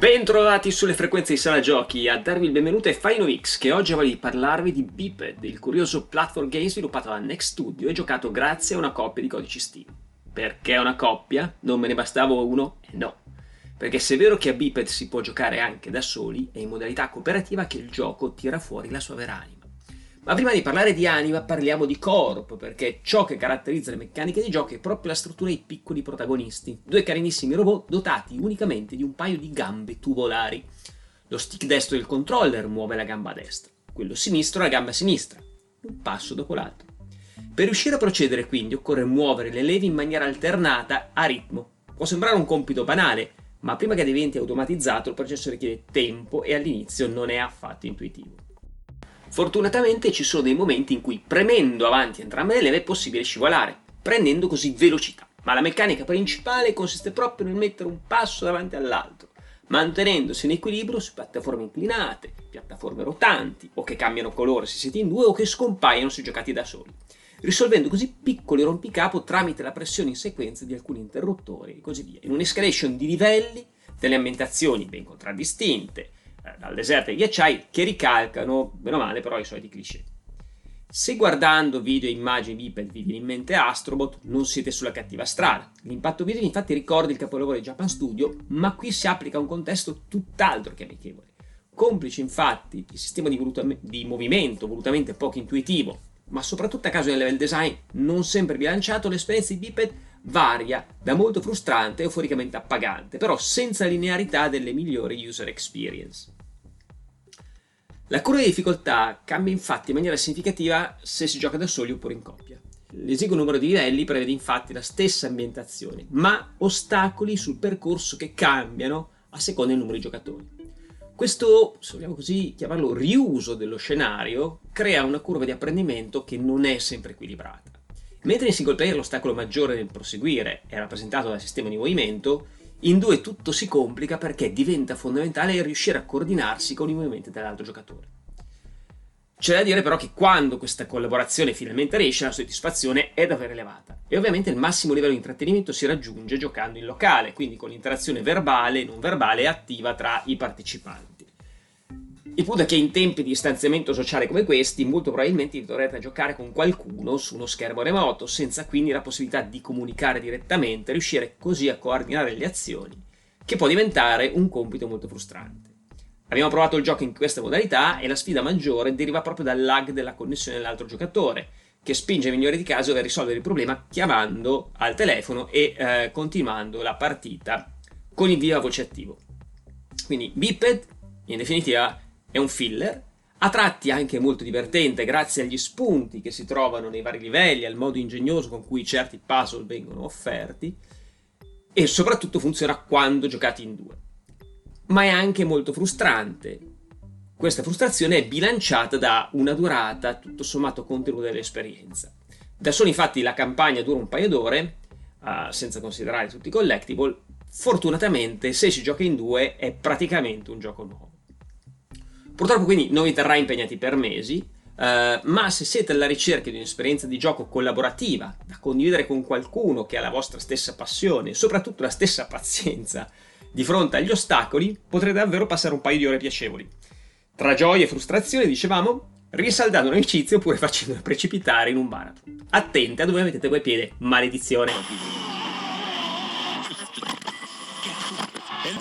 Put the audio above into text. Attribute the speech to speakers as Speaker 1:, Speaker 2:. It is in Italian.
Speaker 1: Bentrovati sulle frequenze di Sala Giochi, a darvi il benvenuto è FinoVix che oggi voglio parlarvi di Beeped, il curioso platform game sviluppato da Next Studio e giocato grazie a una coppia di codici Steam. Perché una coppia? Non me ne bastava uno? Eh no. Perché se è vero che a Beeped si può giocare anche da soli, è in modalità cooperativa che il gioco tira fuori la sua vera anima. Ma prima di parlare di anima parliamo di corpo, perché ciò che caratterizza le meccaniche di gioco è proprio la struttura dei piccoli protagonisti, due carinissimi robot dotati unicamente di un paio di gambe tubolari. Lo stick destro del controller muove la gamba destra, quello sinistro la gamba sinistra, un passo dopo l'altro. Per riuscire a procedere quindi occorre muovere le leve in maniera alternata a ritmo. Può sembrare un compito banale, ma prima che diventi automatizzato il processo richiede tempo e all'inizio non è affatto intuitivo. Fortunatamente ci sono dei momenti in cui premendo avanti entrambe le leve è possibile scivolare, prendendo così velocità. Ma la meccanica principale consiste proprio nel mettere un passo davanti all'altro, mantenendosi in equilibrio su piattaforme inclinate, piattaforme rotanti, o che cambiano colore se siete in due o che scompaiono se giocati da soli, risolvendo così piccoli rompicapo tramite la pressione in sequenza di alcuni interruttori e così via, in un'escalation di livelli, delle ambientazioni ben contraddistinte, eh, dal deserto ai ghiacciai che ricalcano, bene o male, però i soliti cliché. Se guardando video e immagini biped vi viene in mente Astrobot, non siete sulla cattiva strada. L'impatto video infatti ricorda il capolavoro di Japan Studio, ma qui si applica un contesto tutt'altro che amichevole. Complice infatti il sistema di, volutam- di movimento volutamente poco intuitivo, ma soprattutto a causa del level design non sempre bilanciato, l'esperienza di biped varia da molto frustrante a euforicamente appagante, però senza linearità delle migliori user experience. La curva di difficoltà cambia infatti in maniera significativa se si gioca da soli oppure in coppia. L'esiguo numero di livelli prevede infatti la stessa ambientazione, ma ostacoli sul percorso che cambiano a seconda del numero di giocatori. Questo, se vogliamo così chiamarlo, riuso dello scenario crea una curva di apprendimento che non è sempre equilibrata. Mentre in single player l'ostacolo maggiore nel proseguire è rappresentato dal sistema di movimento, in due tutto si complica perché diventa fondamentale riuscire a coordinarsi con i movimenti dell'altro giocatore. C'è da dire però che quando questa collaborazione finalmente riesce la soddisfazione è davvero elevata e ovviamente il massimo livello di intrattenimento si raggiunge giocando in locale, quindi con l'interazione verbale, non verbale e attiva tra i partecipanti. Il punto è che in tempi di distanziamento sociale come questi, molto probabilmente dovrete giocare con qualcuno su uno schermo remoto, senza quindi la possibilità di comunicare direttamente, riuscire così a coordinare le azioni, che può diventare un compito molto frustrante. Abbiamo provato il gioco in questa modalità e la sfida maggiore deriva proprio dal lag della connessione dell'altro giocatore, che spinge i migliori di caso a risolvere il problema chiamando al telefono e eh, continuando la partita con il viva voce attivo. Quindi Biped, in definitiva, è un filler, a tratti anche molto divertente grazie agli spunti che si trovano nei vari livelli, al modo ingegnoso con cui certi puzzle vengono offerti e soprattutto funziona quando giocati in due. Ma è anche molto frustrante. Questa frustrazione è bilanciata da una durata tutto sommato contenuta dell'esperienza. Da solo infatti la campagna dura un paio d'ore, uh, senza considerare tutti i collectible, fortunatamente se si gioca in due è praticamente un gioco nuovo. Purtroppo quindi non vi terrà impegnati per mesi, uh, ma se siete alla ricerca di un'esperienza di gioco collaborativa, da condividere con qualcuno che ha la vostra stessa passione e soprattutto la stessa pazienza di fronte agli ostacoli, potrete davvero passare un paio di ore piacevoli. Tra gioia e frustrazione, dicevamo, risaldando un'amicizia oppure facendola precipitare in un baratro. Attenti a dove mettete quel piede, maledizione!